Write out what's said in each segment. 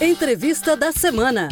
Entrevista da semana.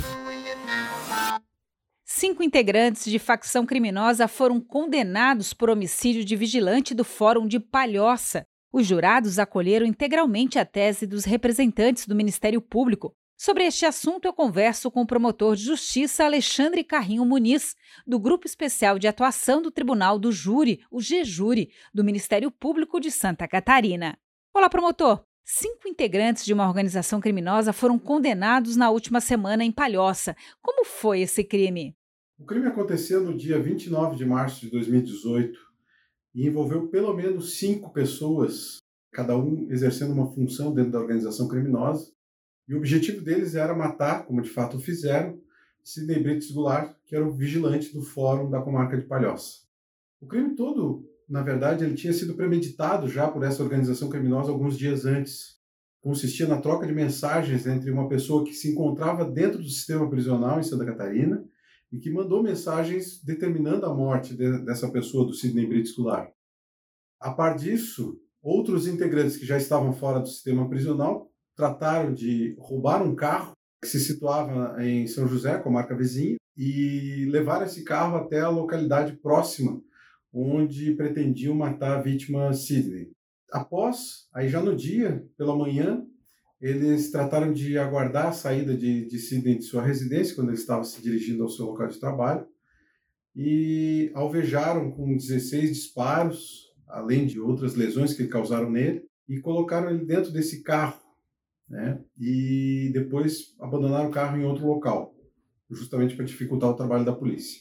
Cinco integrantes de facção criminosa foram condenados por homicídio de vigilante do Fórum de Palhoça. Os jurados acolheram integralmente a tese dos representantes do Ministério Público. Sobre este assunto, eu converso com o promotor de justiça Alexandre Carrinho Muniz, do Grupo Especial de Atuação do Tribunal do Júri, o GJúri, do Ministério Público de Santa Catarina. Olá, promotor. Cinco integrantes de uma organização criminosa foram condenados na última semana em Palhoça. Como foi esse crime? O crime aconteceu no dia 29 de março de 2018 e envolveu pelo menos cinco pessoas, cada um exercendo uma função dentro da organização criminosa. E o objetivo deles era matar, como de fato fizeram, Sidney Brites Goulart, que era o vigilante do fórum da comarca de Palhoça. O crime todo na verdade, ele tinha sido premeditado já por essa organização criminosa alguns dias antes. Consistia na troca de mensagens entre uma pessoa que se encontrava dentro do sistema prisional em Santa Catarina e que mandou mensagens determinando a morte de, dessa pessoa, do Sidney Brits Goulart. A par disso, outros integrantes que já estavam fora do sistema prisional trataram de roubar um carro que se situava em São José, comarca vizinha, e levaram esse carro até a localidade próxima onde pretendiam matar a vítima Sidney. Após, aí já no dia, pela manhã, eles trataram de aguardar a saída de, de Sidney de sua residência, quando ele estava se dirigindo ao seu local de trabalho, e alvejaram com 16 disparos, além de outras lesões que causaram nele, e colocaram ele dentro desse carro, né? E depois abandonaram o carro em outro local, justamente para dificultar o trabalho da polícia.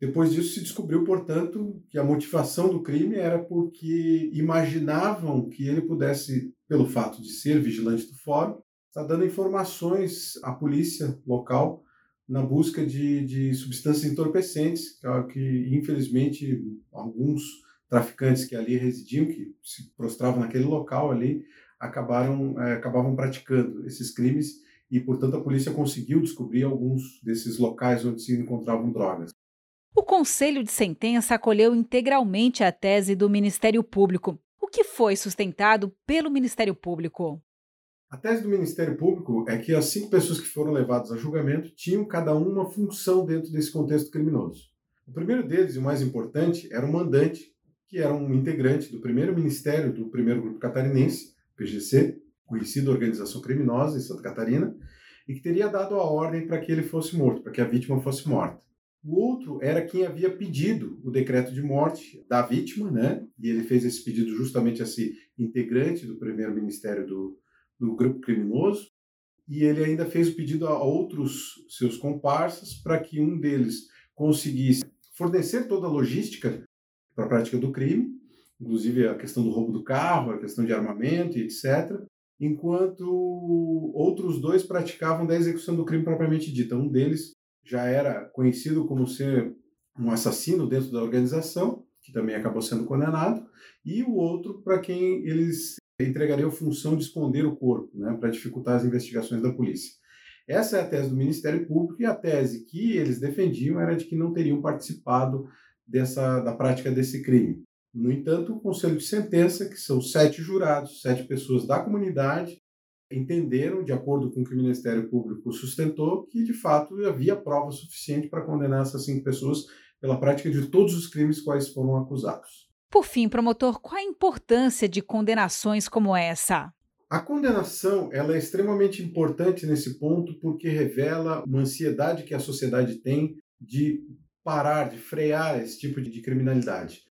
Depois disso, se descobriu, portanto, que a motivação do crime era porque imaginavam que ele pudesse, pelo fato de ser vigilante do fórum, estar dando informações à polícia local na busca de, de substâncias entorpecentes, que, que infelizmente alguns traficantes que ali residiam, que se prostravam naquele local ali, acabaram é, acabavam praticando esses crimes e, portanto, a polícia conseguiu descobrir alguns desses locais onde se encontravam drogas. O Conselho de Sentença acolheu integralmente a tese do Ministério Público. O que foi sustentado pelo Ministério Público? A tese do Ministério Público é que as cinco pessoas que foram levadas a julgamento tinham cada uma função dentro desse contexto criminoso. O primeiro deles, e o mais importante, era o mandante, que era um integrante do primeiro ministério do primeiro grupo catarinense, PGC, conhecida organização criminosa em Santa Catarina, e que teria dado a ordem para que ele fosse morto, para que a vítima fosse morta. O outro era quem havia pedido o decreto de morte da vítima, né? E ele fez esse pedido justamente a esse integrante do primeiro ministério do, do grupo criminoso. E ele ainda fez o pedido a outros seus comparsas para que um deles conseguisse fornecer toda a logística para a prática do crime, inclusive a questão do roubo do carro, a questão de armamento e etc., enquanto outros dois praticavam da execução do crime propriamente dita. Um deles já era conhecido como ser um assassino dentro da organização, que também acabou sendo condenado, e o outro para quem eles entregariam a função de esconder o corpo, né, para dificultar as investigações da polícia. Essa é a tese do Ministério Público e a tese que eles defendiam era de que não teriam participado dessa da prática desse crime. No entanto, o Conselho de Sentença, que são sete jurados, sete pessoas da comunidade, entenderam, de acordo com o que o Ministério Público sustentou, que de fato havia prova suficiente para condenar essas cinco pessoas pela prática de todos os crimes quais foram acusados. Por fim, promotor, qual a importância de condenações como essa? A condenação ela é extremamente importante nesse ponto porque revela uma ansiedade que a sociedade tem de parar, de frear esse tipo de criminalidade.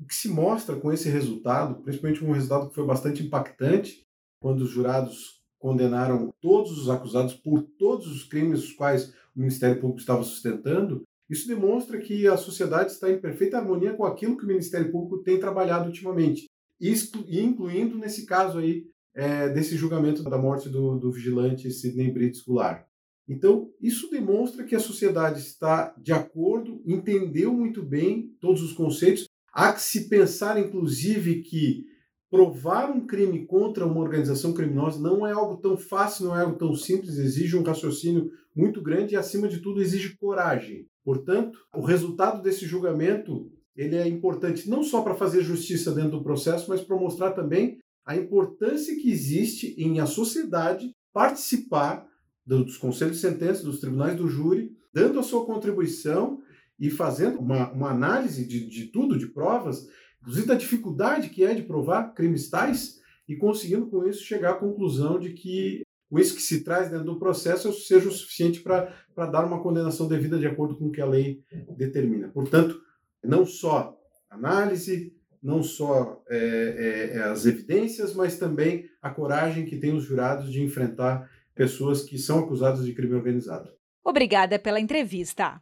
O que se mostra com esse resultado, principalmente um resultado que foi bastante impactante, quando os jurados condenaram todos os acusados por todos os crimes os quais o Ministério Público estava sustentando, isso demonstra que a sociedade está em perfeita harmonia com aquilo que o Ministério Público tem trabalhado ultimamente, incluindo nesse caso aí é, desse julgamento da morte do, do vigilante Sidney Brits Goulart. Então, isso demonstra que a sociedade está de acordo, entendeu muito bem todos os conceitos. Há que se pensar, inclusive, que provar um crime contra uma organização criminosa não é algo tão fácil, não é algo tão simples, exige um raciocínio muito grande e, acima de tudo, exige coragem. Portanto, o resultado desse julgamento ele é importante não só para fazer justiça dentro do processo, mas para mostrar também a importância que existe em a sociedade participar dos conselhos de sentença, dos tribunais do júri, dando a sua contribuição e fazendo uma, uma análise de, de tudo, de provas, inclusive da dificuldade que é de provar crimes tais, e conseguindo com isso chegar à conclusão de que o isso que se traz dentro do processo seja o suficiente para dar uma condenação devida de acordo com o que a lei determina. Portanto, não só análise, não só é, é, é, as evidências, mas também a coragem que tem os jurados de enfrentar pessoas que são acusadas de crime organizado. Obrigada pela entrevista.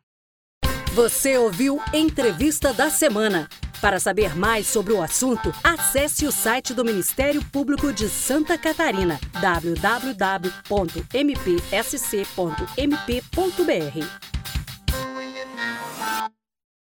Você ouviu Entrevista da Semana. Para saber mais sobre o assunto, acesse o site do Ministério Público de Santa Catarina, www.mpsc.mp.br.